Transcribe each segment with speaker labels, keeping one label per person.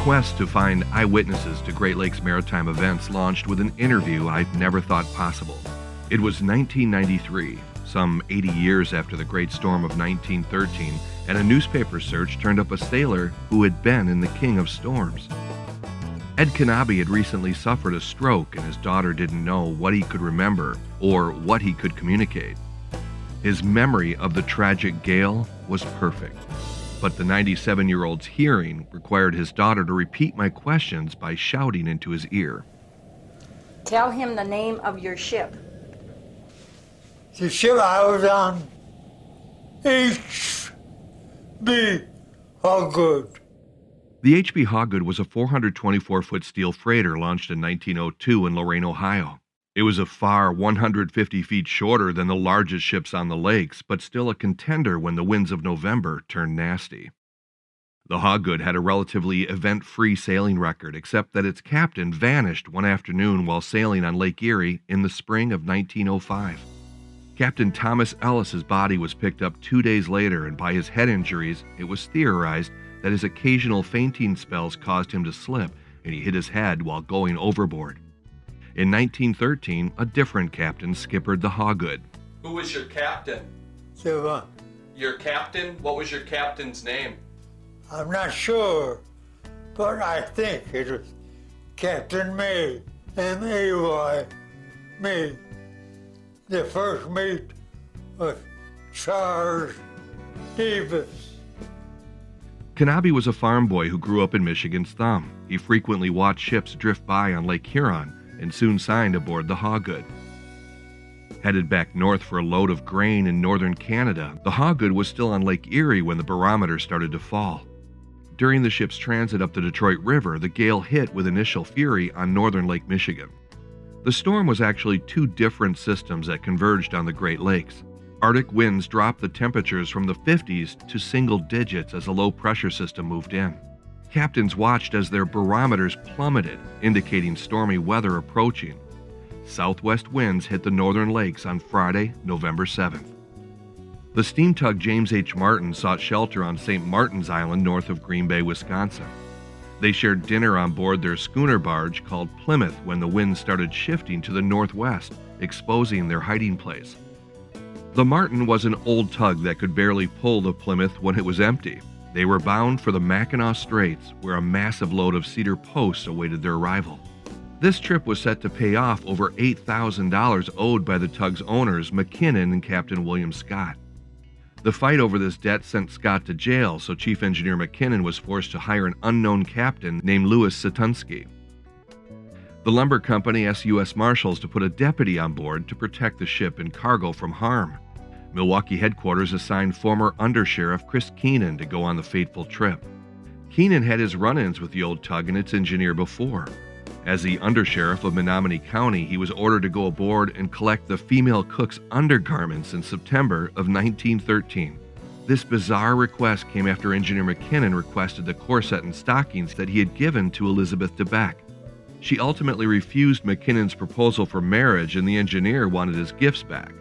Speaker 1: quest to find eyewitnesses to Great Lakes maritime events launched with an interview I'd never thought possible. It was 1993, some 80 years after the Great Storm of 1913, and a newspaper search turned up a sailor who had been in the King of Storms. Ed Knabe had recently suffered a stroke, and his daughter didn't know what he could remember or what he could communicate. His memory of the tragic gale was perfect, but the 97 year old's hearing required his daughter to repeat my questions by shouting into his ear.
Speaker 2: Tell him the name of your ship.
Speaker 3: The ship I was on, H.B. Hawgood.
Speaker 1: The H.B. Hawgood was a 424 foot steel freighter launched in 1902 in Lorain, Ohio. It was a far 150 feet shorter than the largest ships on the lakes, but still a contender when the winds of November turned nasty. The Hawgood had a relatively event free sailing record, except that its captain vanished one afternoon while sailing on Lake Erie in the spring of 1905. Captain Thomas Ellis's body was picked up two days later, and by his head injuries, it was theorized that his occasional fainting spells caused him to slip, and he hit his head while going overboard. In 1913, a different captain skippered the Hawgood.
Speaker 4: Who was your captain?
Speaker 3: So,
Speaker 4: Your captain? What was your captain's name?
Speaker 3: I'm not sure, but I think it was Captain May, M-A-Y, May. The first mate was Charles Davis.
Speaker 1: Knabe was a farm boy who grew up in Michigan's Thumb. He frequently watched ships drift by on Lake Huron and soon signed aboard the Hawgood. Headed back north for a load of grain in northern Canada, the Hawgood was still on Lake Erie when the barometer started to fall. During the ship's transit up the Detroit River, the gale hit with initial fury on northern Lake Michigan. The storm was actually two different systems that converged on the Great Lakes. Arctic winds dropped the temperatures from the 50s to single digits as a low pressure system moved in. Captains watched as their barometers plummeted, indicating stormy weather approaching. Southwest winds hit the northern lakes on Friday, November 7th. The steam tug James H. Martin sought shelter on St. Martin's Island north of Green Bay, Wisconsin. They shared dinner on board their schooner barge called Plymouth when the wind started shifting to the northwest, exposing their hiding place. The Martin was an old tug that could barely pull the Plymouth when it was empty. They were bound for the Mackinac Straits, where a massive load of cedar posts awaited their arrival. This trip was set to pay off over $8,000 owed by the tug's owners, McKinnon and Captain William Scott. The fight over this debt sent Scott to jail, so Chief Engineer McKinnon was forced to hire an unknown captain named Louis Satunsky. The lumber company asked U.S. Marshals to put a deputy on board to protect the ship and cargo from harm. Milwaukee headquarters assigned former undersheriff Chris Keenan to go on the fateful trip. Keenan had his run ins with the old tug and its engineer before. As the undersheriff of Menominee County, he was ordered to go aboard and collect the female cook's undergarments in September of 1913. This bizarre request came after Engineer McKinnon requested the corset and stockings that he had given to Elizabeth DeBeck. She ultimately refused McKinnon's proposal for marriage, and the engineer wanted his gifts back.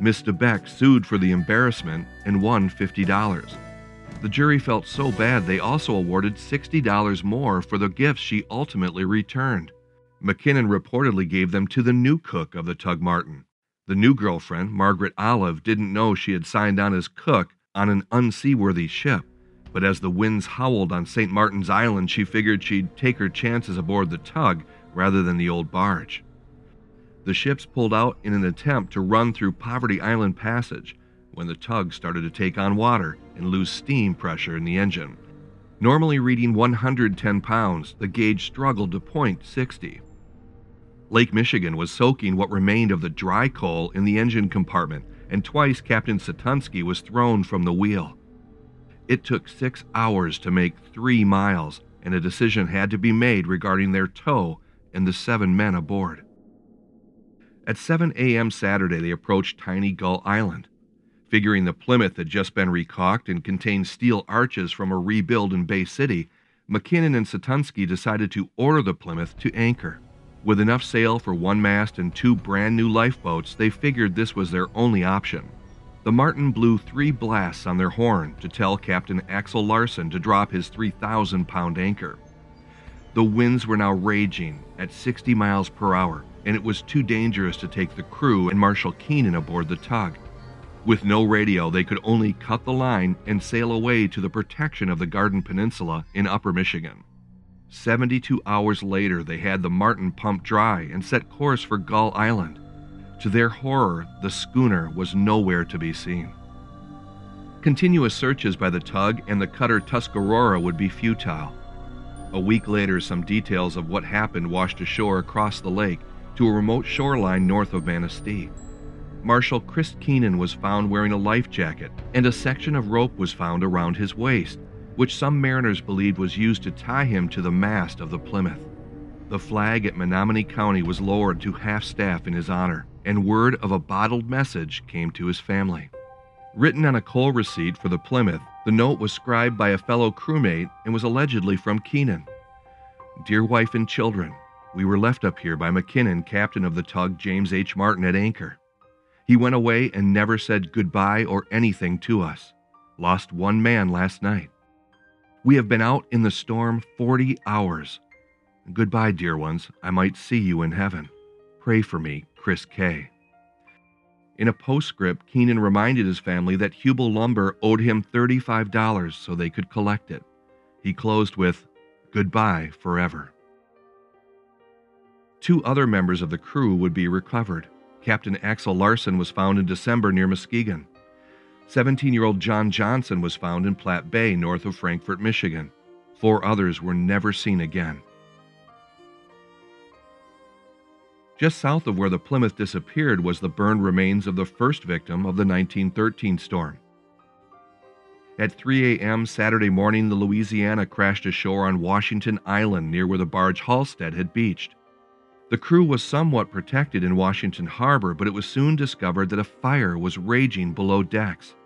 Speaker 1: Miss DeBeck sued for the embarrassment and won $50. The jury felt so bad they also awarded $60 more for the gifts she ultimately returned. McKinnon reportedly gave them to the new cook of the Tug Martin. The new girlfriend, Margaret Olive, didn't know she had signed on as cook on an unseaworthy ship, but as the winds howled on St. Martin's Island, she figured she'd take her chances aboard the tug rather than the old barge. The ships pulled out in an attempt to run through Poverty Island Passage when the tug started to take on water and lose steam pressure in the engine. Normally reading 110 pounds, the gauge struggled to point 60. Lake Michigan was soaking what remained of the dry coal in the engine compartment, and twice Captain Satunsky was thrown from the wheel. It took six hours to make three miles, and a decision had to be made regarding their tow and the seven men aboard. At 7 a.m. Saturday, they approached Tiny Gull Island. Figuring the Plymouth had just been recaulked and contained steel arches from a rebuild in Bay City, McKinnon and Satunsky decided to order the Plymouth to anchor. With enough sail for one mast and two brand new lifeboats, they figured this was their only option. the Martin blew three blasts on their horn to tell Captain Axel Larsen to drop his 3,000 pound anchor. The winds were now raging at 60 miles per hour, and it was too dangerous to take the crew and Marshal Keenan aboard the tug. With no radio, they could only cut the line and sail away to the protection of the Garden Peninsula in Upper Michigan. 72 hours later, they had the Martin pumped dry and set course for Gull Island. To their horror, the schooner was nowhere to be seen. Continuous searches by the tug and the cutter Tuscarora would be futile. A week later, some details of what happened washed ashore across the lake to a remote shoreline north of Manistee. Marshal Chris Keenan was found wearing a life jacket, and a section of rope was found around his waist, which some mariners believed was used to tie him to the mast of the Plymouth. The flag at Menominee County was lowered to half staff in his honor, and word of a bottled message came to his family. Written on a coal receipt for the Plymouth, the note was scribed by a fellow crewmate and was allegedly from Keenan. Dear wife and children, we were left up here by McKinnon, captain of the tug James H. Martin at anchor. He went away and never said goodbye or anything to us. Lost one man last night. We have been out in the storm 40 hours. Goodbye, dear ones. I might see you in heaven. Pray for me, Chris K. In a postscript, Keenan reminded his family that Hubel Lumber owed him $35 so they could collect it. He closed with, Goodbye forever. Two other members of the crew would be recovered. Captain Axel Larsen was found in December near Muskegon. 17 year old John Johnson was found in Platte Bay, north of Frankfort, Michigan. Four others were never seen again. Just south of where the Plymouth disappeared was the burned remains of the first victim of the 1913 storm. At 3 a.m. Saturday morning, the Louisiana crashed ashore on Washington Island near where the barge Halstead had beached. The crew was somewhat protected in Washington Harbor, but it was soon discovered that a fire was raging below decks.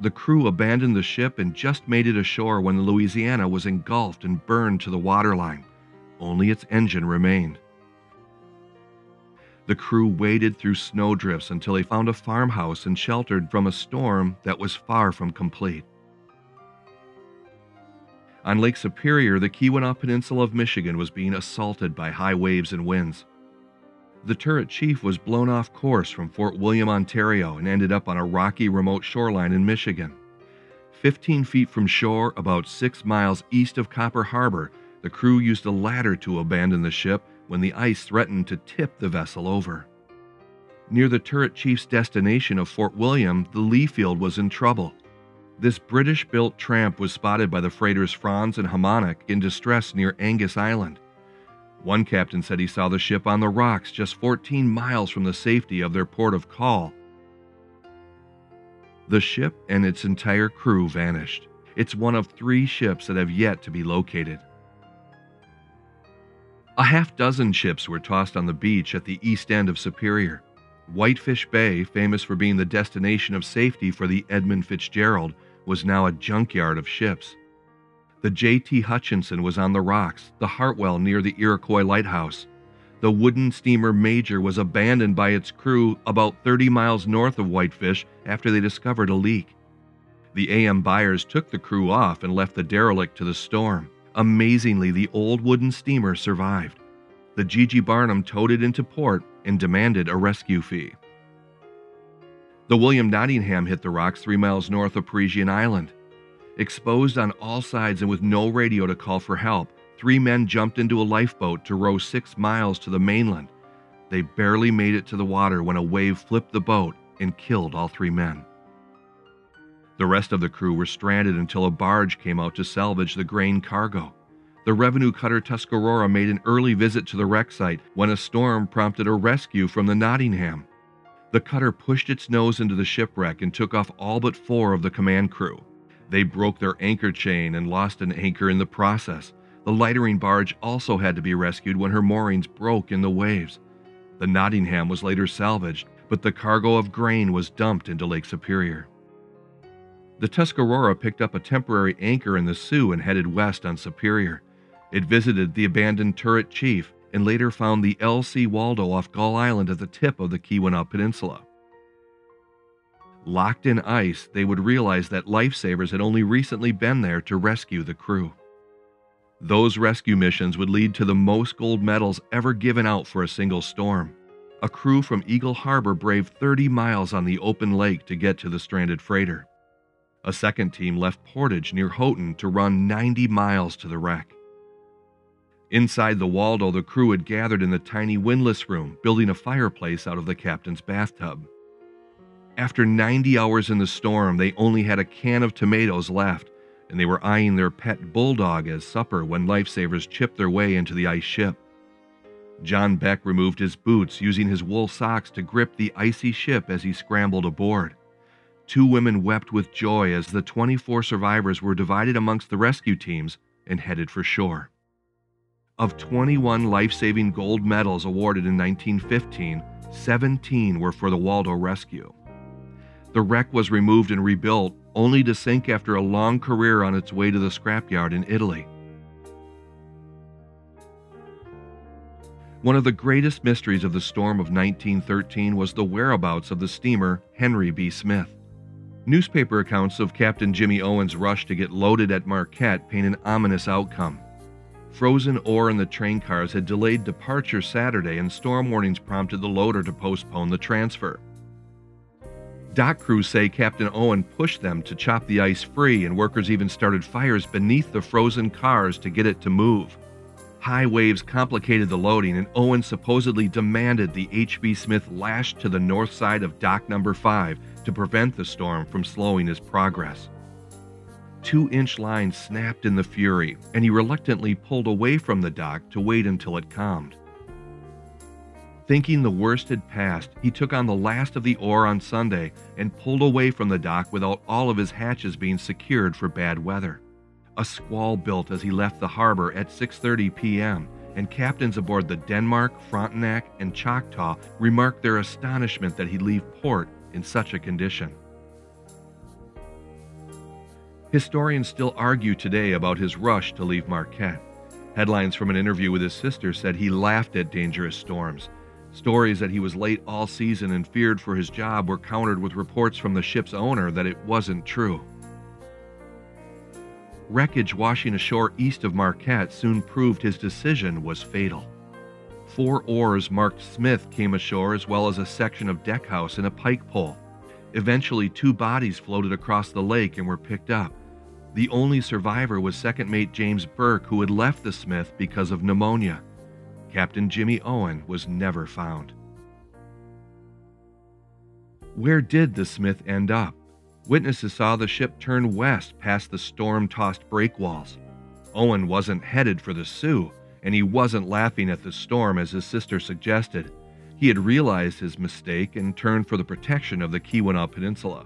Speaker 1: The crew abandoned the ship and just made it ashore when the Louisiana was engulfed and burned to the waterline. Only its engine remained. The crew waded through snowdrifts until they found a farmhouse and sheltered from a storm that was far from complete. On Lake Superior, the Keweenaw Peninsula of Michigan was being assaulted by high waves and winds. The turret chief was blown off course from Fort William, Ontario, and ended up on a rocky remote shoreline in Michigan. 15 feet from shore, about six miles east of Copper Harbor, the crew used a ladder to abandon the ship when the ice threatened to tip the vessel over. Near the turret chief's destination of Fort William, the Leafield was in trouble. This British built tramp was spotted by the freighters Franz and Hamonic in distress near Angus Island. One captain said he saw the ship on the rocks just 14 miles from the safety of their port of call. The ship and its entire crew vanished. It's one of three ships that have yet to be located. A half dozen ships were tossed on the beach at the east end of Superior. Whitefish Bay, famous for being the destination of safety for the Edmund Fitzgerald, was now a junkyard of ships. The J.T. Hutchinson was on the rocks, the Hartwell near the Iroquois Lighthouse. The wooden steamer Major was abandoned by its crew about 30 miles north of Whitefish after they discovered a leak. The AM Byers took the crew off and left the derelict to the storm. Amazingly, the old wooden steamer survived. The G.G. Barnum towed it into port and demanded a rescue fee. The William Nottingham hit the rocks three miles north of Parisian Island. Exposed on all sides and with no radio to call for help, three men jumped into a lifeboat to row six miles to the mainland. They barely made it to the water when a wave flipped the boat and killed all three men. The rest of the crew were stranded until a barge came out to salvage the grain cargo. The revenue cutter Tuscarora made an early visit to the wreck site when a storm prompted a rescue from the Nottingham. The cutter pushed its nose into the shipwreck and took off all but four of the command crew. They broke their anchor chain and lost an anchor in the process. The lightering barge also had to be rescued when her moorings broke in the waves. The Nottingham was later salvaged, but the cargo of grain was dumped into Lake Superior. The Tuscarora picked up a temporary anchor in the Soo and headed west on Superior. It visited the abandoned turret chief and later found the L.C. Waldo off Gull Island at the tip of the Keweenaw Peninsula. Locked in ice, they would realize that lifesavers had only recently been there to rescue the crew. Those rescue missions would lead to the most gold medals ever given out for a single storm. A crew from Eagle Harbor braved 30 miles on the open lake to get to the stranded freighter. A second team left Portage near Houghton to run 90 miles to the wreck. Inside the Waldo, the crew had gathered in the tiny windlass room, building a fireplace out of the captain's bathtub. After 90 hours in the storm, they only had a can of tomatoes left, and they were eyeing their pet bulldog as supper when lifesavers chipped their way into the ice ship. John Beck removed his boots, using his wool socks to grip the icy ship as he scrambled aboard. Two women wept with joy as the 24 survivors were divided amongst the rescue teams and headed for shore. Of 21 life saving gold medals awarded in 1915, 17 were for the Waldo rescue. The wreck was removed and rebuilt, only to sink after a long career on its way to the scrapyard in Italy. One of the greatest mysteries of the storm of 1913 was the whereabouts of the steamer Henry B. Smith. Newspaper accounts of Captain Jimmy Owen's rush to get loaded at Marquette paint an ominous outcome. Frozen ore in the train cars had delayed departure Saturday, and storm warnings prompted the loader to postpone the transfer. Dock crews say Captain Owen pushed them to chop the ice free, and workers even started fires beneath the frozen cars to get it to move. High waves complicated the loading, and Owen supposedly demanded the H.B. Smith lashed to the north side of dock number 5 to prevent the storm from slowing his progress two inch line snapped in the fury, and he reluctantly pulled away from the dock to wait until it calmed. Thinking the worst had passed, he took on the last of the ore on Sunday and pulled away from the dock without all of his hatches being secured for bad weather. A squall built as he left the harbor at 6:30 p.m., and captains aboard the Denmark, Frontenac, and Choctaw remarked their astonishment that he'd leave port in such a condition. Historians still argue today about his rush to leave Marquette. Headlines from an interview with his sister said he laughed at dangerous storms. Stories that he was late all season and feared for his job were countered with reports from the ship's owner that it wasn't true. Wreckage washing ashore east of Marquette soon proved his decision was fatal. Four oars marked Smith came ashore as well as a section of deckhouse and a pike pole. Eventually, two bodies floated across the lake and were picked up. The only survivor was second mate James Burke, who had left the Smith because of pneumonia. Captain Jimmy Owen was never found. Where did the Smith end up? Witnesses saw the ship turn west past the storm tossed breakwalls. Owen wasn't headed for the Soo, and he wasn't laughing at the storm as his sister suggested. He had realized his mistake and turned for the protection of the Keweenaw Peninsula.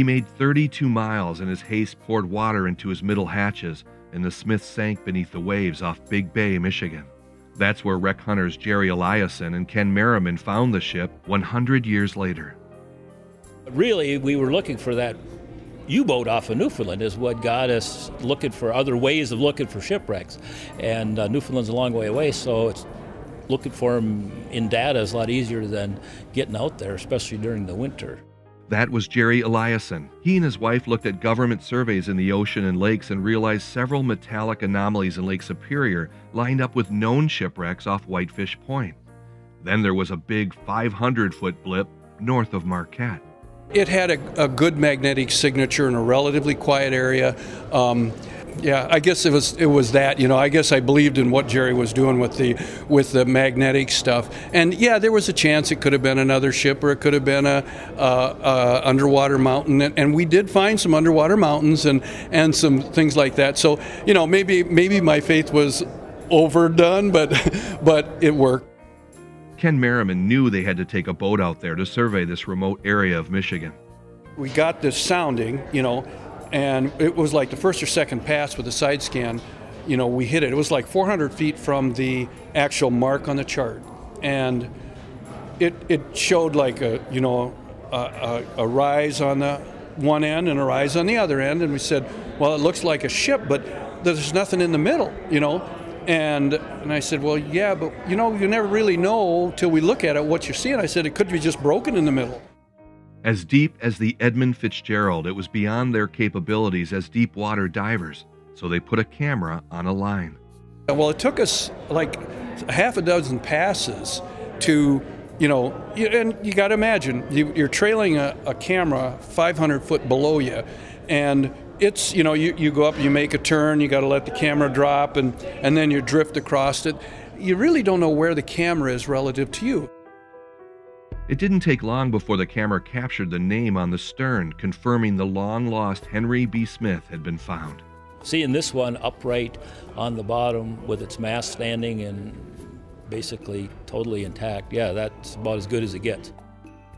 Speaker 1: He made 32 miles, and his haste poured water into his middle hatches, and the Smith sank beneath the waves off Big Bay, Michigan. That's where wreck hunters Jerry Eliason and Ken Merriman found the ship 100 years later.
Speaker 5: Really, we were looking for that U-boat off of Newfoundland is what got us looking for other ways of looking for shipwrecks, and uh, Newfoundland's a long way away, so it's looking for them in data is a lot easier than getting out there, especially during the winter.
Speaker 1: That was Jerry Eliason. He and his wife looked at government surveys in the ocean and lakes and realized several metallic anomalies in Lake Superior lined up with known shipwrecks off Whitefish Point. Then there was a big 500 foot blip north of Marquette.
Speaker 6: It had a, a good magnetic signature in a relatively quiet area. Um, yeah, I guess it was it was that. You know, I guess I believed in what Jerry was doing with the with the magnetic stuff. And yeah, there was a chance it could have been another ship or it could have been a, underwater mountain. And, and, we did find some underwater mountains and and some things like that. So you know, maybe maybe my faith was overdone, but but it worked.
Speaker 1: Ken Merriman knew they had to take a boat out there to survey this remote area of Michigan.
Speaker 6: We got this sounding, you know, and it was like the first or second pass with the side scan you know we hit it. It was like 400 feet from the actual mark on the chart. And it, it showed like a you know a, a, a rise on the one end and a rise on the other end. And we said well it looks like a ship but there's nothing in the middle you know? And and I said well yeah but you know you never really know till we look at it what you're seeing. I said it could be just broken in the middle
Speaker 1: As deep as the Edmund Fitzgerald, it was beyond their capabilities as deep water divers, so they put a camera on a line.
Speaker 6: Well, it took us like half a dozen passes to, you know, and you got to imagine you, are trailing a, a, camera 500 foot below you, and it's, you know, you, you go up, you make a turn, you got to let the camera drop, and, and then you drift across it. You really don't know where the camera is relative to you.
Speaker 1: It didn't take long before the camera captured the name on the stern, confirming the long lost Henry B. Smith had been found.
Speaker 5: Seeing this one upright on the bottom with its mast standing and basically totally intact, yeah, that's about as good as it gets.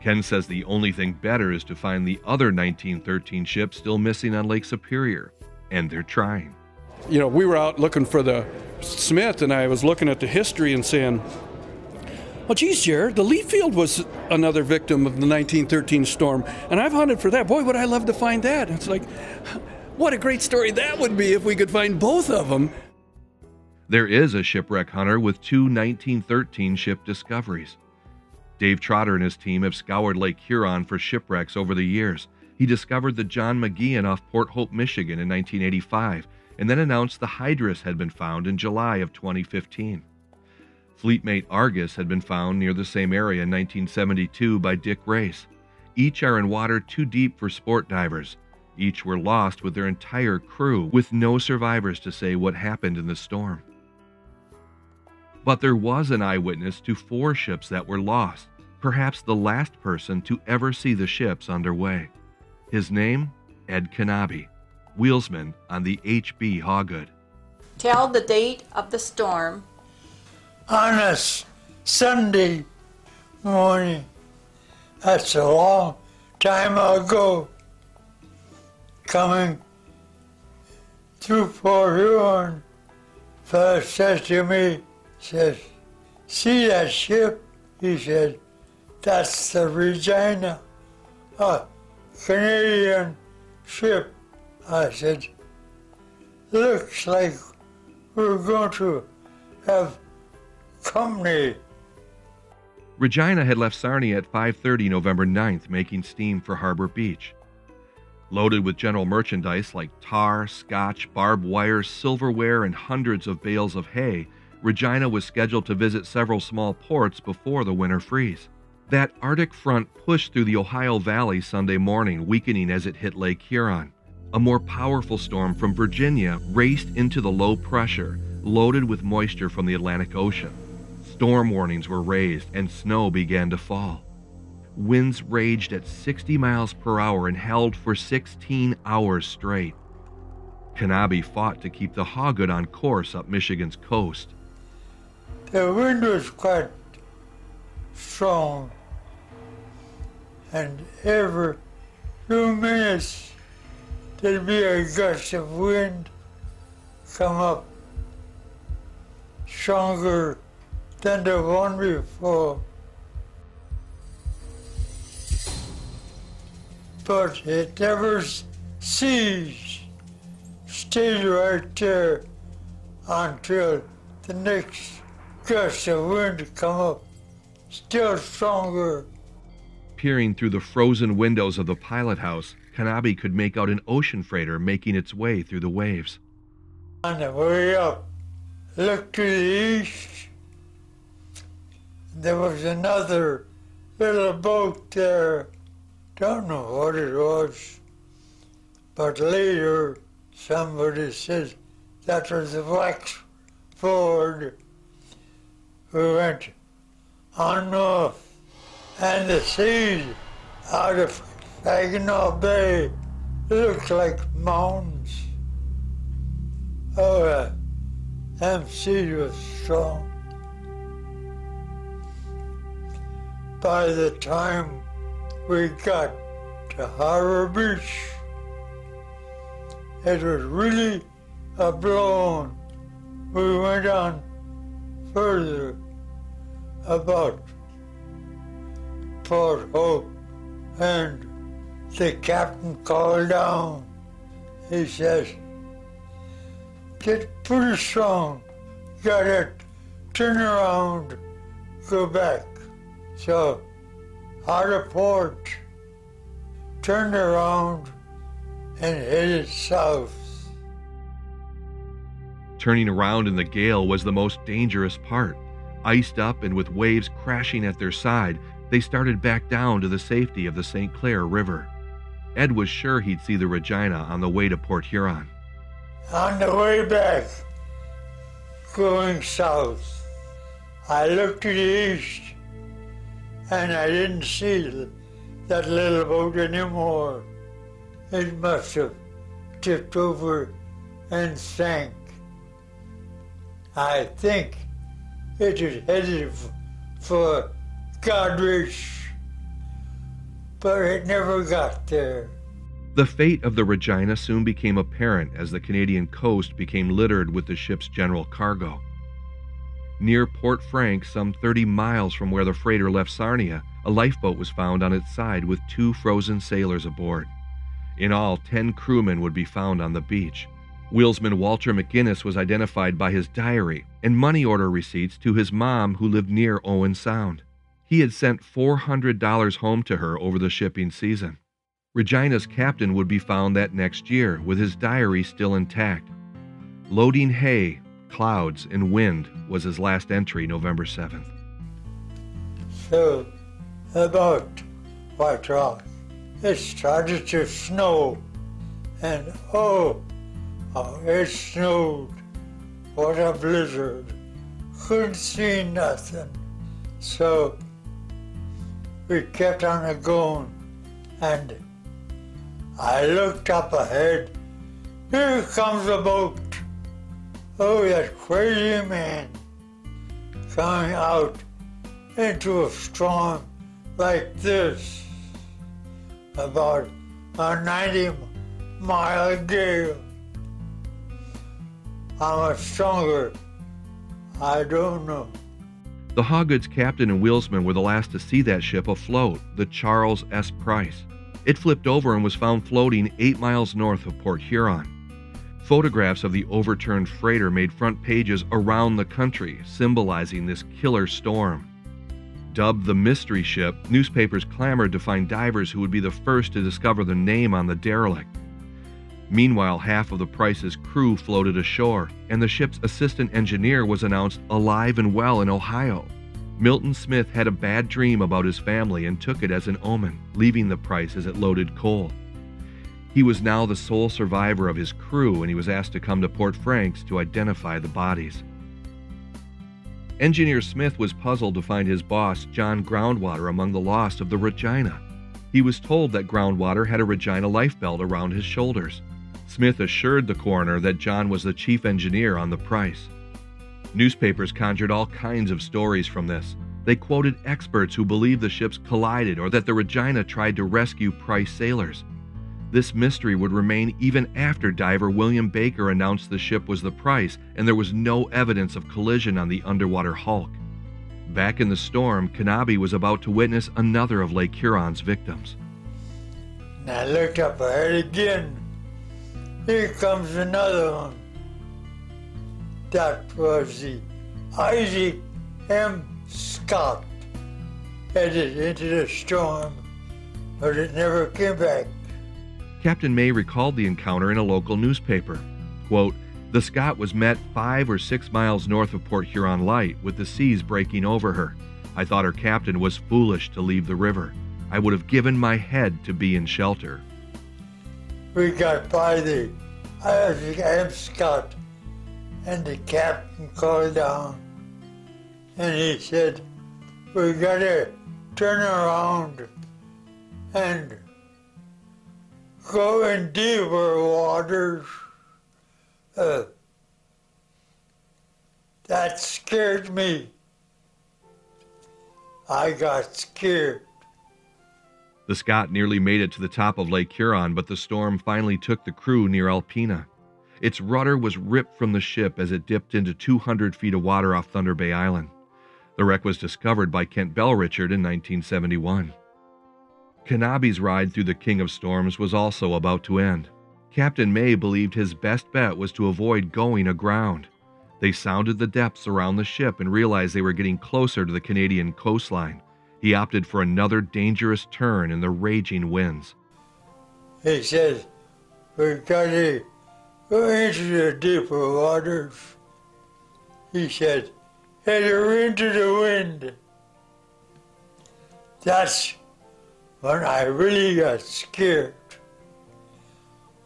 Speaker 1: Ken says the only thing better is to find the other 1913 ship still missing on Lake Superior, and they're trying.
Speaker 6: You know, we were out looking for the Smith, and I was looking at the history and saying, well, geez, Jared, the Leafield was another victim of the 1913 storm, and I've hunted for that. Boy, would I love to find that. it's like, what a great story that would be if we could find both of them.
Speaker 1: There is a shipwreck hunter with two 1913 ship discoveries. Dave Trotter and his team have scoured Lake Huron for shipwrecks over the years. He discovered the John McGean off Port Hope, Michigan in 1985, and then announced the Hydrus had been found in July of 2015. Fleetmate Argus had been found near the same area in 1972 by Dick Race. Each are in water too deep for sport divers. Each were lost with their entire crew, with no survivors to say what happened in the storm. But there was an eyewitness to four ships that were lost, perhaps the last person to ever see the ships underway. His name, Ed Knabe, wheelsman on the H.B. Hawgood.
Speaker 2: Tell the date of the storm
Speaker 3: on a Sunday morning. That's a long time ago. Coming through Port Huron, fellow says to me, says, see that ship? He said, that's the Regina, a Canadian ship. I said, looks like we're going to have
Speaker 1: Regina had left Sarnia at 5:30 November 9th, making steam for Harbor Beach. Loaded with general merchandise like tar, scotch, barbed wire, silverware, and hundreds of bales of hay, Regina was scheduled to visit several small ports before the winter freeze. That Arctic front pushed through the Ohio Valley Sunday morning, weakening as it hit Lake Huron. A more powerful storm from Virginia raced into the low pressure, loaded with moisture from the Atlantic Ocean. Storm warnings were raised and snow began to fall. Winds raged at 60 miles per hour and held for 16 hours straight. Knabe fought to keep the Hawgood on course up Michigan's coast.
Speaker 3: The wind was quite strong, and every few minutes there'd be a gust of wind come up stronger than the one before. But it never ceased, stayed right there until the next gust of wind come up, still stronger.
Speaker 1: Peering through the frozen windows of the pilot house, Knabe could make out an ocean freighter making its way through the waves.
Speaker 3: On the way up, look to the east, there was another little boat there. Don't know what it was. But later, somebody said that was the Wexford. We went on off, and the seas out of Saginaw Bay looked like mountains. Oh, uh, that sea was strong. By the time we got to Harbor Beach, it was really a blown. We went on further about Port Hope, and the captain called down. He says, get pretty strong, got it, turn around, go back. So, out of port, turned around and headed south.
Speaker 1: Turning around in the gale was the most dangerous part. Iced up and with waves crashing at their side, they started back down to the safety of the St. Clair River. Ed was sure he'd see the Regina on the way to Port Huron.
Speaker 3: On the way back, going south, I looked to the east and I didn't see that little boat anymore. It must have tipped over and sank. I think it is headed for Goderich, but it never got there.
Speaker 1: The fate of the Regina soon became apparent as the Canadian coast became littered with the ship's general cargo. Near Port Frank, some 30 miles from where the freighter left Sarnia, a lifeboat was found on its side with two frozen sailors aboard. In all, 10 crewmen would be found on the beach. Wheelsman Walter McGinnis was identified by his diary and money order receipts to his mom, who lived near Owen Sound. He had sent $400 home to her over the shipping season. Regina's captain would be found that next year with his diary still intact. Loading hay, clouds, and wind was his last entry November 7th.
Speaker 3: So, about White Rock, it started to snow, and oh, oh it snowed. What a blizzard. Couldn't see nothing. So, we kept on going, and I looked up ahead. Here comes a boat. Oh, that crazy man coming out into a storm like this. About a 90 mile gale. How much stronger? I don't know.
Speaker 1: The Hawgood's captain and wheelsman were the last to see that ship afloat, the Charles S. Price. It flipped over and was found floating eight miles north of Port Huron. Photographs of the overturned freighter made front pages around the country, symbolizing this killer storm. Dubbed the Mystery Ship, newspapers clamored to find divers who would be the first to discover the name on the derelict. Meanwhile, half of the Price's crew floated ashore, and the ship's assistant engineer was announced alive and well in Ohio. Milton Smith had a bad dream about his family and took it as an omen, leaving the Price as it loaded coal. He was now the sole survivor of his crew, and he was asked to come to Port Franks to identify the bodies. Engineer Smith was puzzled to find his boss, John Groundwater, among the lost of the Regina. He was told that Groundwater had a Regina life belt around his shoulders. Smith assured the coroner that John was the chief engineer on the Price. Newspapers conjured all kinds of stories from this. They quoted experts who believed the ships collided or that the Regina tried to rescue Price sailors. This mystery would remain even after diver William Baker announced the ship was the Price and there was no evidence of collision on the underwater hulk. Back in the storm, Knabe was about to witness another of Lake Huron's victims.
Speaker 3: And I looked up ahead again. Here comes another one. That was the Isaac M. Scott headed into the storm, but it never came back.
Speaker 1: Captain May recalled the encounter in a local newspaper. Quote, the Scott was met five or six miles north of Port Huron Light with the seas breaking over her. I thought her captain was foolish to leave the river. I would have given my head to be in shelter.
Speaker 3: We got by the uh, Isaac M. Scott, and the captain called down, and he said, we gotta turn around and go in deeper waters. Uh, that scared me. I got scared.
Speaker 1: The Scott nearly made it to the top of Lake Huron, but the storm finally took the crew near Alpena. Its rudder was ripped from the ship as it dipped into 200 feet of water off Thunder Bay Island. The wreck was discovered by Kent Bellrichard in 1971. Knabe's ride through the King of Storms was also about to end. Captain May believed his best bet was to avoid going aground. They sounded the depths around the ship and realized they were getting closer to the Canadian coastline. He opted for another dangerous turn in the raging winds.
Speaker 3: he said, we got to go into the deeper waters. He said, head into the wind. That's when I really got scared.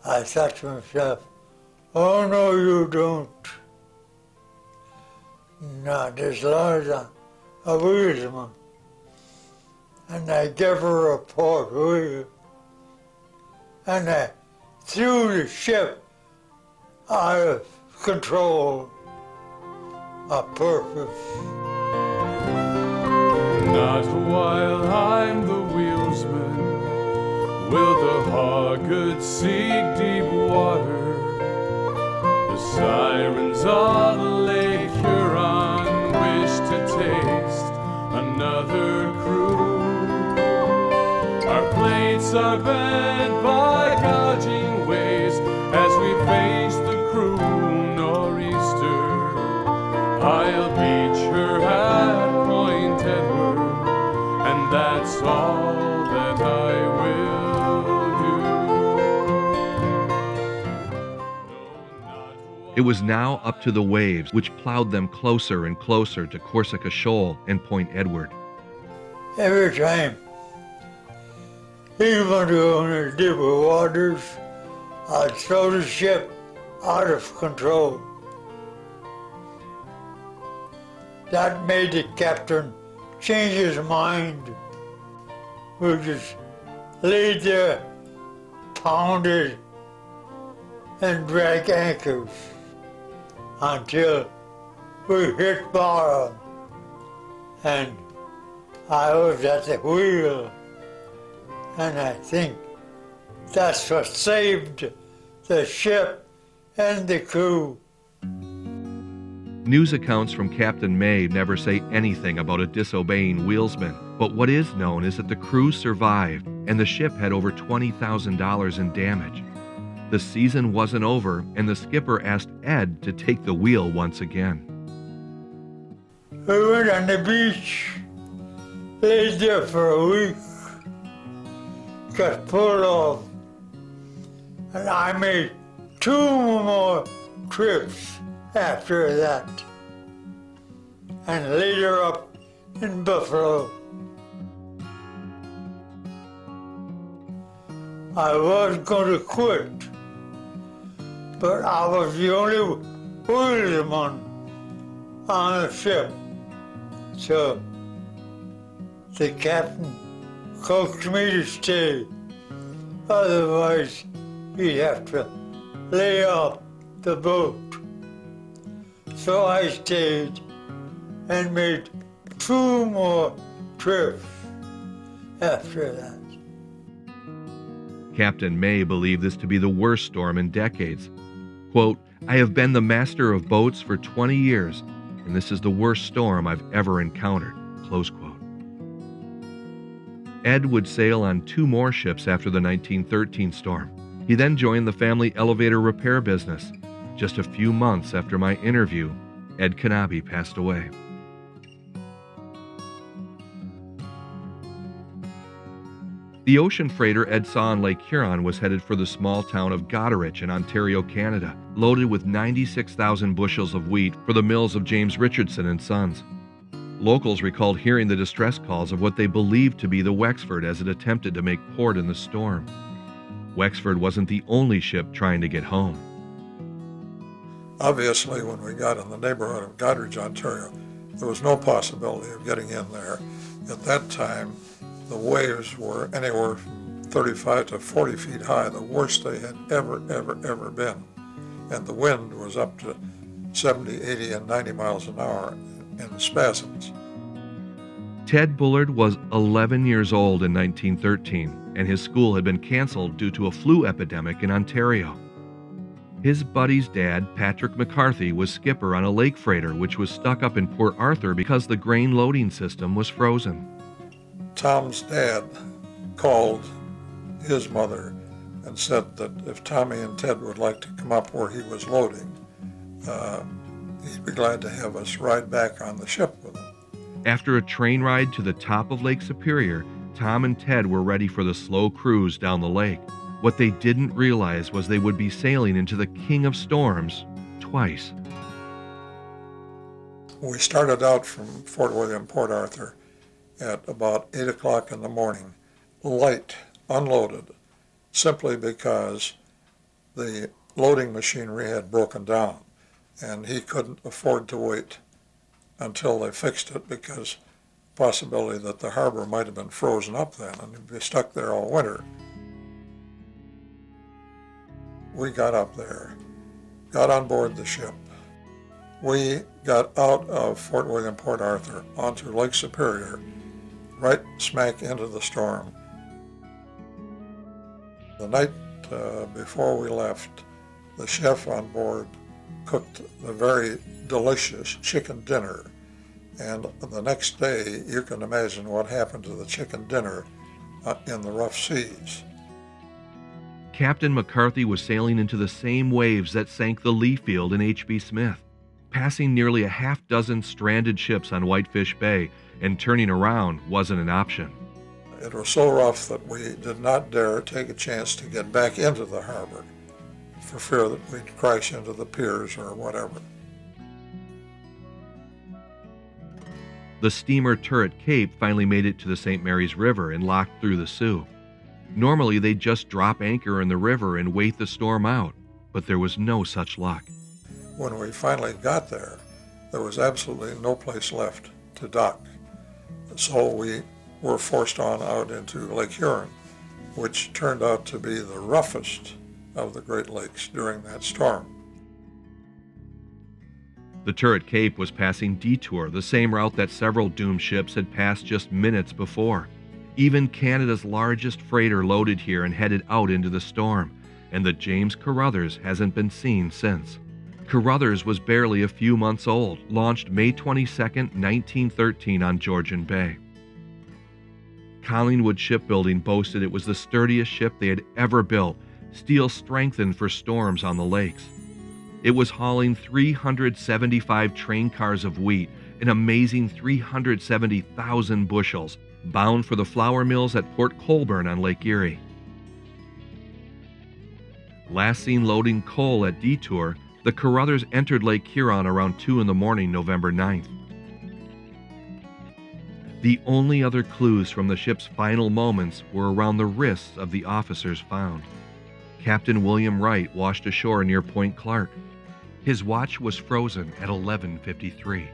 Speaker 3: I thought to myself, oh no, you don't. Not as long as I'm a wheelsman. And I gave her a port. And I threw the ship out of control A purpose.
Speaker 7: Not while I'm the will the Hawgood seek deep water. The sirens on Lake Huron wish to taste another crew. Our plates are bent by gouging waves as we face the crew nor'easter. I'll beach her at Point Edward, and that's all
Speaker 1: It was now up to the waves, which plowed them closer and closer to Corsica Shoal and Point Edward.
Speaker 3: Every time he went on the deeper waters, I'd throw the ship out of control. That made the captain change his mind. We just laid there, pounded, and drag anchors until we hit bottom. And I was at the wheel, and I think that's what saved the ship and the crew.
Speaker 1: News accounts from Captain May never say anything about a disobeying wheelsman, but what is known is that the crew survived and the ship had over $20,000 in damage. The season wasn't over, and the skipper asked Ed to take the wheel once again.
Speaker 3: We went on the beach, laid there for a week, got pulled off, and I made two more trips after that. And later up in Buffalo. I was going to quit, but I was the only wheelsman on the ship. So the captain coaxed me to stay. Otherwise, he'd have to lay off the boat. So I stayed and made two more trips after that.
Speaker 1: Captain May believed this to be the worst storm in decades. Quote, I have been the master of boats for 20 years, and this is the worst storm I've ever encountered. Close quote. Ed would sail on two more ships after the 1913 storm. He then joined the family elevator repair business. Just a few months after my interview, Ed Knabe passed away. The ocean freighter Edson Lake Huron was headed for the small town of Goderich in Ontario, Canada, loaded with 96,000 bushels of wheat for the mills of James Richardson and Sons. Locals recalled hearing the distress calls of what they believed to be the Wexford as it attempted to make port in the storm. Wexford wasn't the only ship trying to get home.
Speaker 8: Obviously, when we got in the neighborhood of Goderich, Ontario, there was no possibility of getting in there. At that time, the waves were anywhere from 35 to 40 feet high, the worst they had ever, ever, ever been. And the wind was up to 70, 80, and 90 miles an hour in spasms.
Speaker 1: Ted Bullard was 11 years old in 1913, and his school had been canceled due to a flu epidemic in Ontario. His buddy's dad, Patrick McCarthy, was skipper on a lake freighter which was stuck up in Port Arthur because the grain loading system was frozen.
Speaker 8: Tom's dad called his mother and said that if Tommy and Ted would like to come up where he was loading, uh, he'd be glad to have us ride back on the ship with him.
Speaker 1: After a train ride to the top of Lake Superior, Tom and Ted were ready for the slow cruise down the lake. What they didn't realize was they would be sailing into the king of storms twice.
Speaker 8: We started out from Fort William, Port Arthur at about 8 o'clock in the morning, light, unloaded, simply because the loading machinery had broken down and he couldn't afford to wait until they fixed it because possibility that the harbor might have been frozen up then and he'd be stuck there all winter. We got up there, got on board the ship. We got out of Fort William, Port Arthur onto Lake Superior, right smack into the storm. The night uh, before we left, the chef on board cooked the very delicious chicken dinner. And the next day, you can imagine what happened to the chicken dinner uh, in the rough seas.
Speaker 1: Captain McCarthy was sailing into the same waves that sank the Leafield in H.B. Smith, passing nearly a half dozen stranded ships on Whitefish Bay, and turning around wasn't an option.
Speaker 8: It was so rough that we did not dare take a chance to get back into the harbor for fear that we'd crash into the piers or whatever.
Speaker 1: The steamer Turret Cape finally made it to the St. Mary's River and locked through the Soo. Normally, they'd just drop anchor in the river and wait the storm out, but there was no such luck.
Speaker 8: When we finally got there, there was absolutely no place left to dock. So we were forced on out into Lake Huron, which turned out to be the roughest of the Great Lakes during that storm.
Speaker 1: The turret cape was passing Detour, the same route that several doomed ships had passed just minutes before. Even Canada's largest freighter loaded here and headed out into the storm, and the James Carruthers hasn't been seen since. Carruthers was barely a few months old, launched May 22, 1913 on Georgian Bay. Collingwood Shipbuilding boasted it was the sturdiest ship they had ever built steel strengthened for storms on the lakes. It was hauling 375 train cars of wheat, an amazing 370,000 bushels, bound for the flour mills at Port Colborne on Lake Erie. Last seen loading coal at Detour, the Carruthers entered Lake Huron around 2 in the morning, November 9th. The only other clues from the ship's final moments were around the wrists of the officers found. Captain William Wright washed ashore near Point Clark. His watch was frozen at 11:53.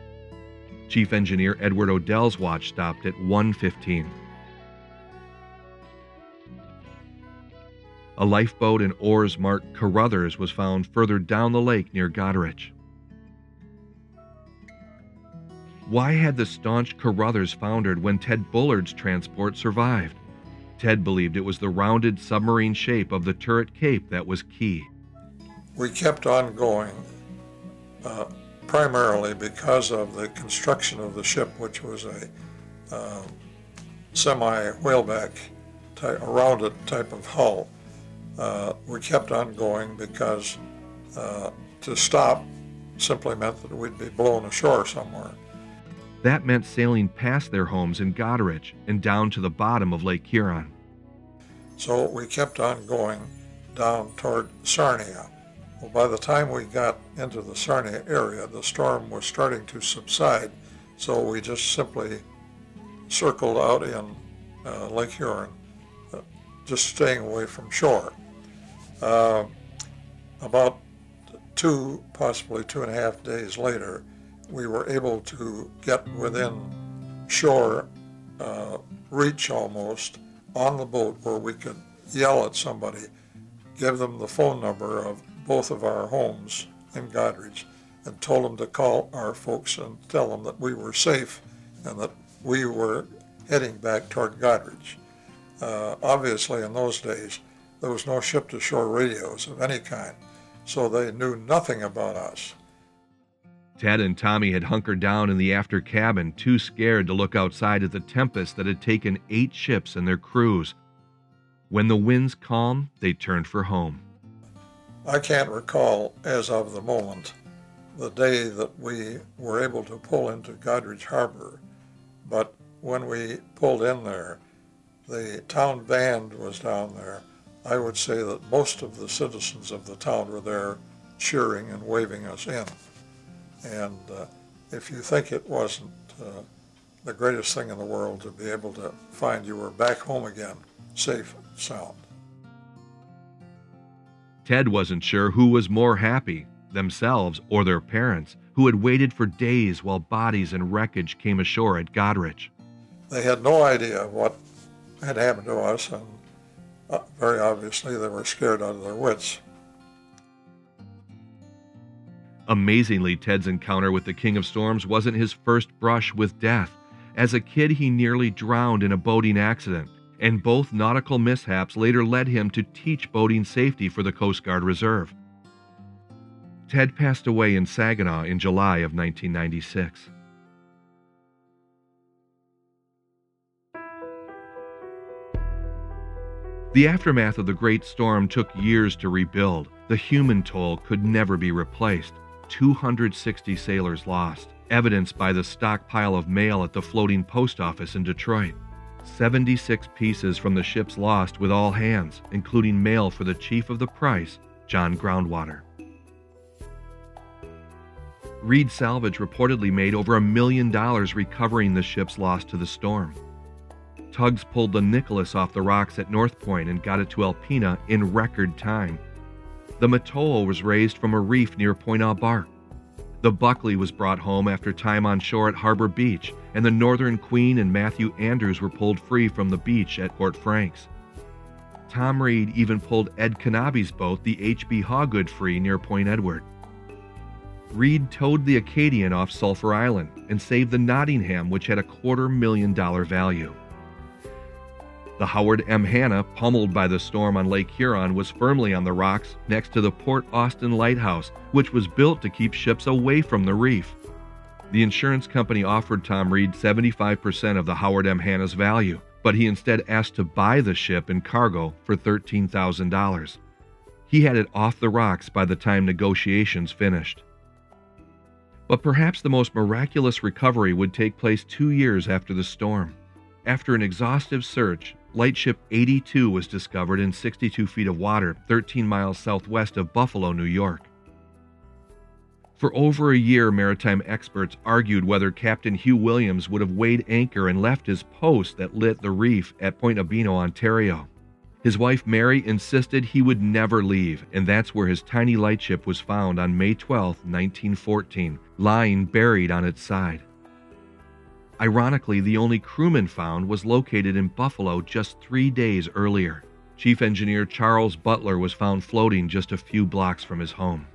Speaker 1: Chief Engineer Edward Odell's watch stopped at 1:15. A lifeboat and oars marked Carruthers was found further down the lake near Goderich. Why had the staunch Carruthers foundered when Ted Bullard's transport survived? Ted believed it was the rounded submarine shape of the turret cape that was key.
Speaker 8: We kept on going, uh, primarily because of the construction of the ship, which was a uh, semi whaleback, type, a rounded type of hull. Uh, we kept on going because uh, to stop simply meant that we'd be blown ashore somewhere.
Speaker 1: That meant sailing past their homes in Goderich and down to the bottom of Lake Huron.
Speaker 8: So we kept on going down toward Sarnia. Well, by the time we got into the Sarnia area, the storm was starting to subside, so we just simply circled out in uh, Lake Huron, uh, just staying away from shore. Uh, about two, possibly two and a half days later, we were able to get within shore uh, reach almost on the boat where we could yell at somebody, give them the phone number of both of our homes in Goderich, and told them to call our folks and tell them that we were safe and that we were heading back toward Goderich. Uh, obviously, in those days, there was no ship-to-shore radios of any kind, so they knew nothing about us.
Speaker 1: Ted and Tommy had hunkered down in the after cabin, too scared to look outside at the tempest that had taken eight ships and their crews. When the winds calmed, they turned for home.
Speaker 8: I can't recall, as of the moment, the day that we were able to pull into Goderich Harbor, but when we pulled in there, the town band was down there, I would say that most of the citizens of the town were there cheering and waving us in. And uh, if you think it wasn't uh, the greatest thing in the world to be able to find you were back home again, safe and sound.
Speaker 1: Ted wasn't sure who was more happy, themselves or their parents, who had waited for days while bodies and wreckage came ashore at Goderich.
Speaker 8: They had no idea what had happened to us, and very obviously they were scared out of their wits.
Speaker 1: Amazingly, Ted's encounter with the King of Storms wasn't his first brush with death. As a kid, he nearly drowned in a boating accident, and both nautical mishaps later led him to teach boating safety for the Coast Guard Reserve. Ted passed away in Saginaw in July of 1996. The aftermath of the Great Storm took years to rebuild. The human toll could never be replaced. 260 sailors lost, evidenced by the stockpile of mail at the floating post office in Detroit. 76 pieces from the ships lost with all hands, including mail for the chief of the Price, John Groundwater. Reed Salvage reportedly made over a million dollars recovering the ships lost to the storm. Tugs pulled the Nicholas off the rocks at North Point and got it to Alpena in record time. The Matoa was raised from a reef near Pointe aux Barques. The Buckley was brought home after time on shore at Harbor Beach, and the Northern Queen and Matthew Andrews were pulled free from the beach at Port Franks. Tom Reed even pulled Ed Knabe's boat, the H.B. Hawgood, free near Point Edward. Reed towed the Acadian off Sulphur Island and saved the Nottingham, which had a quarter million dollar value. The Howard M. Hanna, pummeled by the storm on Lake Huron, was firmly on the rocks next to the Port Austin Lighthouse, which was built to keep ships away from the reef. The insurance company offered Tom Reed 75% of the Howard M. Hanna's value, but he instead asked to buy the ship and cargo for $13,000. He had it off the rocks by the time negotiations finished. But perhaps the most miraculous recovery would take place two years after the storm. After an exhaustive search, Lightship 82 was discovered in 62 feet of water 13 miles southwest of Buffalo, New York. For over a year, maritime experts argued whether Captain Hugh Williams would have weighed anchor and left his post that lit the reef at Point Abino, Ontario. His wife Mary insisted he would never leave, and that's where his tiny lightship was found on May 12, 1914, lying buried on its side. Ironically, the only crewman found was located in Buffalo just three days earlier. Chief Engineer Charles Butler was found floating just a few blocks from his home.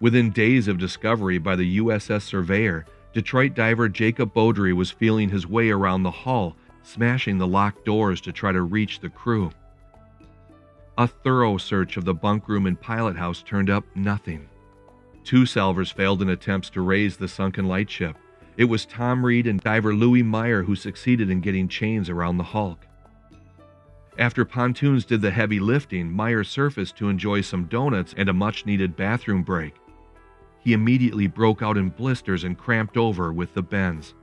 Speaker 1: Within days of discovery by the USS Surveyor, Detroit diver Jacob Beaudry was feeling his way around the hull, smashing the locked doors to try to reach the crew. A thorough search of the bunk room and pilot house turned up nothing. Two salvors failed in attempts to raise the sunken lightship. It was Tom Reed and diver Louis Meyer who succeeded in getting chains around the hulk. After pontoons did the heavy lifting, Meyer surfaced to enjoy some donuts and a much needed bathroom break. He immediately broke out in blisters and cramped over with the bends.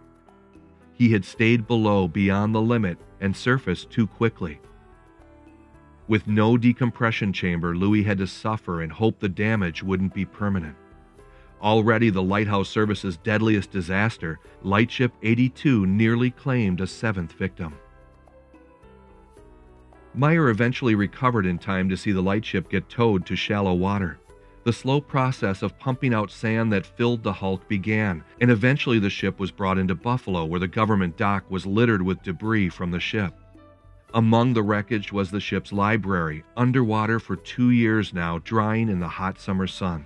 Speaker 1: He had stayed below beyond the limit and surfaced too quickly. With no decompression chamber, Louis had to suffer and hope the damage wouldn't be permanent. Already the Lighthouse Service's deadliest disaster, Lightship 82 nearly claimed a seventh victim. Meyer eventually recovered in time to see the lightship get towed to shallow water. The slow process of pumping out sand that filled the hulk began, and eventually the ship was brought into Buffalo, where the government dock was littered with debris from the ship. Among the wreckage was the ship's library, underwater for two years now, drying in the hot summer sun.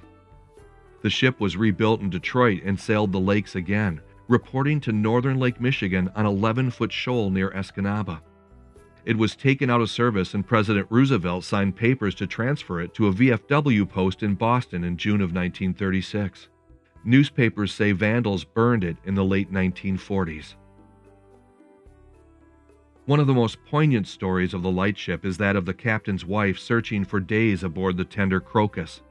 Speaker 1: The ship was rebuilt in Detroit and sailed the lakes again, reporting to northern Lake Michigan on 11 foot shoal near Escanaba. It was taken out of service, and President Roosevelt signed papers to transfer it to a VFW post in Boston in June of 1936. Newspapers say vandals burned it in the late 1940s. One of the most poignant stories of the lightship is that of the captain's wife searching for days aboard the tender Crocus.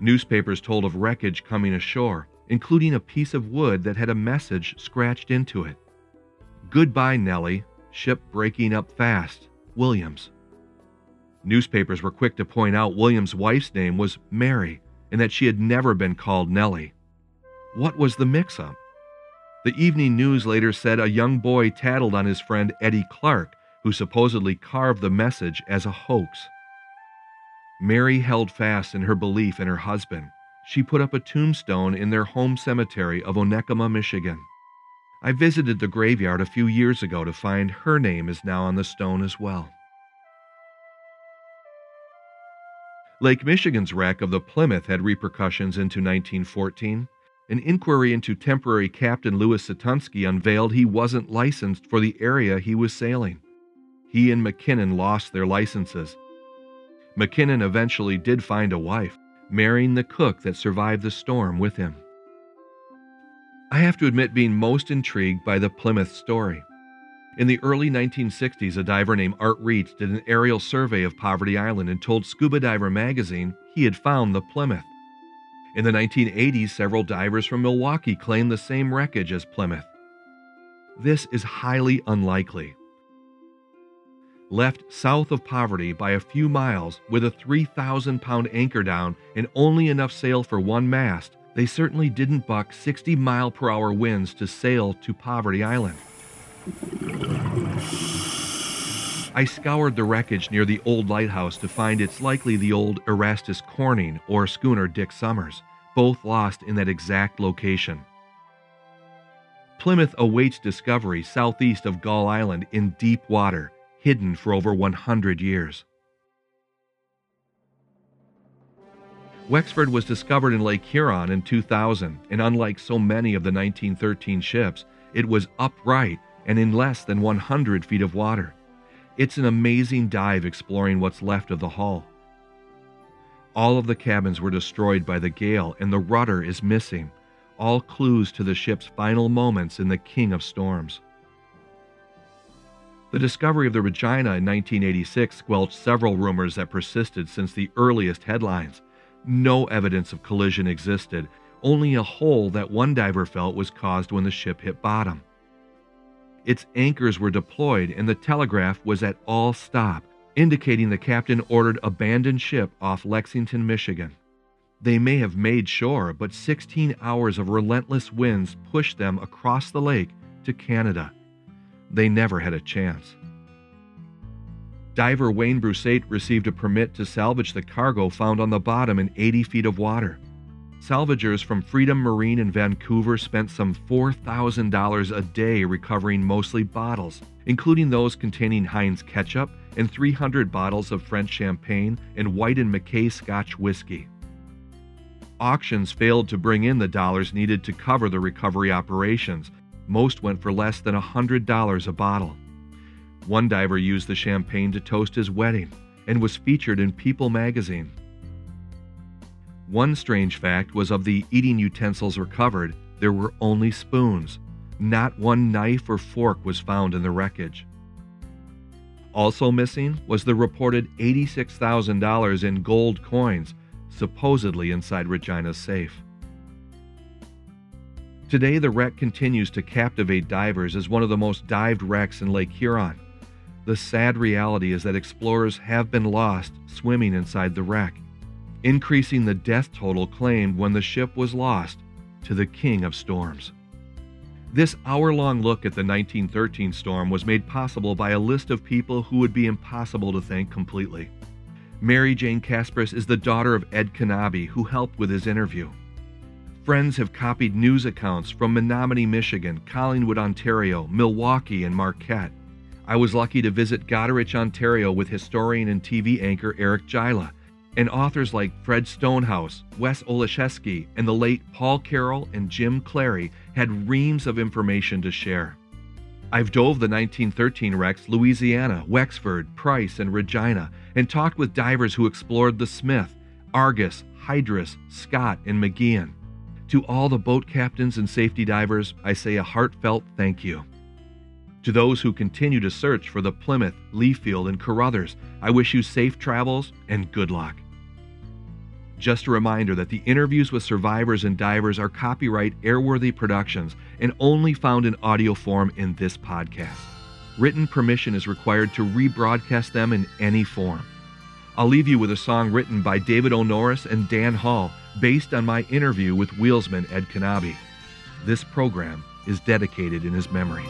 Speaker 1: Newspapers told of wreckage coming ashore, including a piece of wood that had a message scratched into it. Goodbye, Nellie. Ship breaking up fast. Williams. Newspapers were quick to point out Williams' wife's name was Mary and that she had never been called Nellie. What was the mix up? The evening news later said a young boy tattled on his friend Eddie Clark, who supposedly carved the message as a hoax. Mary held fast in her belief in her husband. She put up a tombstone in their home cemetery of Onekama, Michigan. I visited the graveyard a few years ago to find her name is now on the stone as well. Lake Michigan's wreck of the Plymouth had repercussions into 1914. An inquiry into temporary Captain Louis Satunsky unveiled he wasn't licensed for the area he was sailing. He and McKinnon lost their licenses. McKinnon eventually did find a wife, marrying the cook that survived the storm with him. I have to admit being most intrigued by the Plymouth story. In the early 1960s, a diver named Art Reitz did an aerial survey of Poverty Island and told Scuba Diver magazine he had found the Plymouth. In the 1980s, several divers from Milwaukee claimed the same wreckage as Plymouth. This is highly unlikely. Left south of Poverty by a few miles with a 3,000 pound anchor down and only enough sail for one mast, they certainly didn't buck 60 mile per hour winds to sail to Poverty Island. I scoured the wreckage near the old lighthouse to find it's likely the old Erastus Corning or schooner Dick Summers, both lost in that exact location. Plymouth awaits discovery southeast of Gull Island in deep water, hidden for over 100 years. Wexford was discovered in Lake Huron in 2000, and unlike so many of the 1913 ships, it was upright and in less than 100 feet of water. It's an amazing dive exploring what's left of the hull. All of the cabins were destroyed by the gale, and the rudder is missing, all clues to the ship's final moments in the King of Storms. The discovery of the Regina in 1986 squelched several rumors that persisted since the earliest headlines. No evidence of collision existed, only a hole that one diver felt was caused when the ship hit bottom. Its anchors were deployed and the telegraph was at all stop, indicating the captain ordered abandoned ship off Lexington, Michigan. They may have made shore, but 16 hours of relentless winds pushed them across the lake to Canada. They never had a chance. Diver Wayne Brusate received a permit to salvage the cargo found on the bottom in 80 feet of water. Salvagers from Freedom Marine in Vancouver spent some $4,000 a day recovering mostly bottles, including those containing Heinz ketchup and 300 bottles of French champagne and Whyte and Mackay Scotch whiskey. Auctions failed to bring in the dollars needed to cover the recovery operations. Most went for less than $100 a bottle. One diver used the champagne to toast his wedding and was featured in People magazine. One strange fact was of the eating utensils recovered, there were only spoons. Not one knife or fork was found in the wreckage. Also missing was the reported $86,000 in gold coins, supposedly inside Regina's safe. Today, the wreck continues to captivate divers as one of the most dived wrecks in Lake Huron. The sad reality is that explorers have been lost swimming inside the wreck increasing the death total claimed when the ship was lost to the King of Storms. This hour long look at the 1913 storm was made possible by a list of people who would be impossible to thank completely. Mary Jane Kaspris is the daughter of Ed Knabe, who helped with his interview. Friends have copied news accounts from Menominee, Michigan, Collingwood, Ontario, Milwaukee, and Marquette. I was lucky to visit Goderich, Ontario with historian and TV anchor Eric Gila and authors like Fred Stonehouse, Wes Olszewski, and the late Paul Carroll and Jim Clary had reams of information to share. I've dove the 1913 wrecks Louisiana, Wexford, Price, and Regina, and talked with divers who explored the Smith, Argus, Hydrus, Scott, and McGean. To all the boat captains and safety divers, I say a heartfelt thank you. To those who continue to search for the Plymouth, Leafield, and Carruthers, I wish you safe travels and good luck. Just a reminder that the interviews with survivors and divers are copyright Airworthy Productions and only found in audio form in this podcast. written permission is required to rebroadcast them in any form. I'll leave you with a song written by David O'Norris and Dan Hall based on my interview with wheelsman Ed Knabe. This program is dedicated in his memory.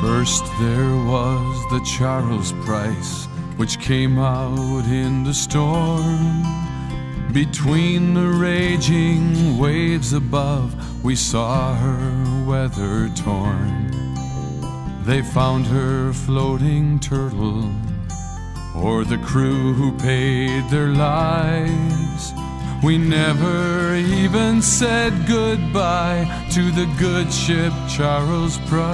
Speaker 7: First there was the Charles Price, which came out in the storm. Between the raging waves above, we saw her weather torn. They found her floating turtle, or the crew who paid their lives. We never even said goodbye to the good ship Charles Price.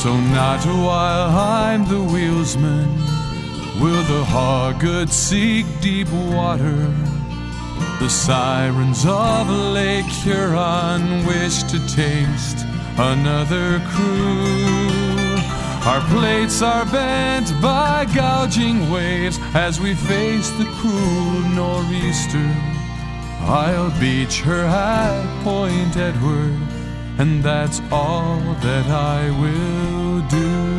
Speaker 7: So, not while I'm the wheelsman will the Hawgood seek deep water. The sirens of Lake Huron wish to taste another crew. Our plates are bent by gouging waves as we face the cruel nor'easter. I'll beach her at Point Edward, and that's all that I will do.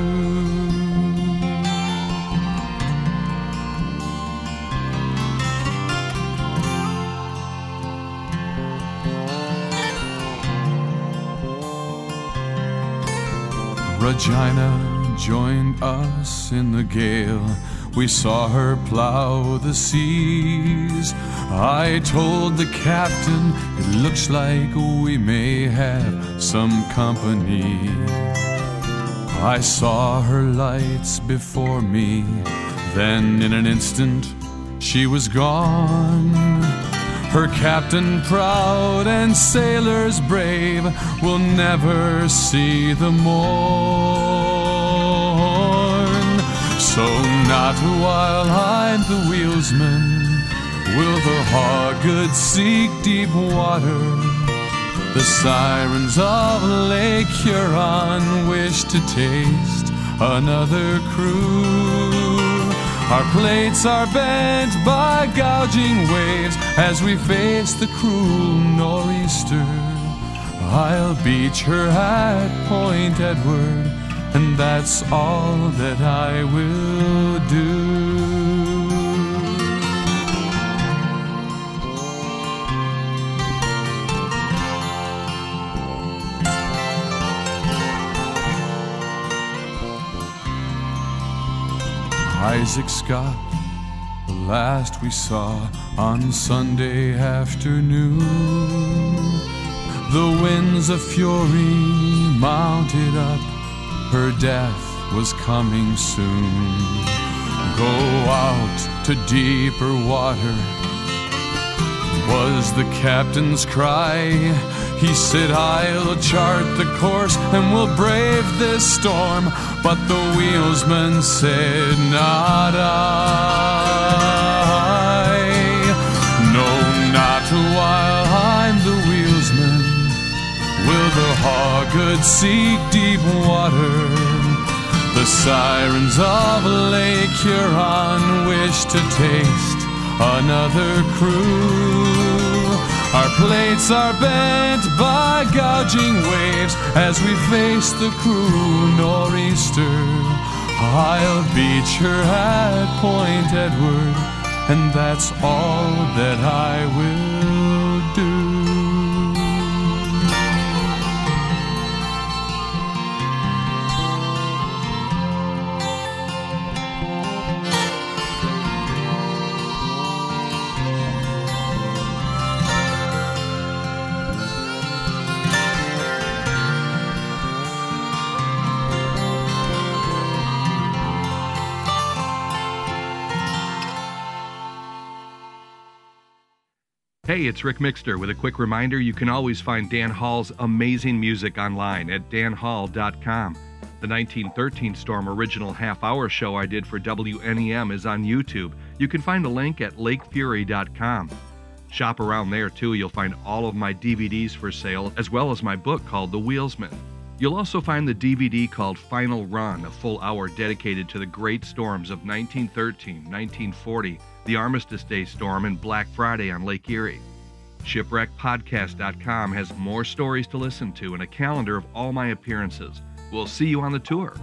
Speaker 7: Regina joined us in the gale. We saw her plow the seas. I told the captain, it looks like we may have some company. I saw her lights before me, then in an instant she was gone. Her captain proud and sailors brave will never see the morn. So not while I'm the wheelsman will the Hawgood seek deep water. The sirens of Lake Huron wish to taste another crew. Our plates are bent by gouging waves as we face the cruel nor'easter. I'll beach her at Point Edward, and that's all that I will do. Isaac Scott, the last we saw on Sunday afternoon. The winds of fury mounted up, her death was coming soon. Go out to deeper water, was the captain's cry. He said, I'll chart the course and we'll brave this storm. But the wheelsman said, Not I. No, not while I'm the wheelsman. Will the Hawgood seek deep water? The sirens of Lake Huron wish to taste another crew. Our plates are bent by gouging waves as we face the cruel nor'easter. I'll beach her at Point Edward, and that's all that I will
Speaker 1: Hey, it's Rick Mixter with a quick reminder you can always find Dan Hall's amazing music online at danhall.com. The 1913 Storm original half hour show I did for WNEM is on YouTube. You can find a link at lakefury.com. Shop around there too, you'll find all of my DVDs for sale, as well as my book called The Wheelsman. You'll also find the DVD called Final Run, a full hour dedicated to the great storms of 1913, 1940, the Armistice Day storm, and Black Friday on Lake Erie. Shipwreckpodcast.com has more stories to listen to and a calendar of all my appearances. We'll see you on the tour.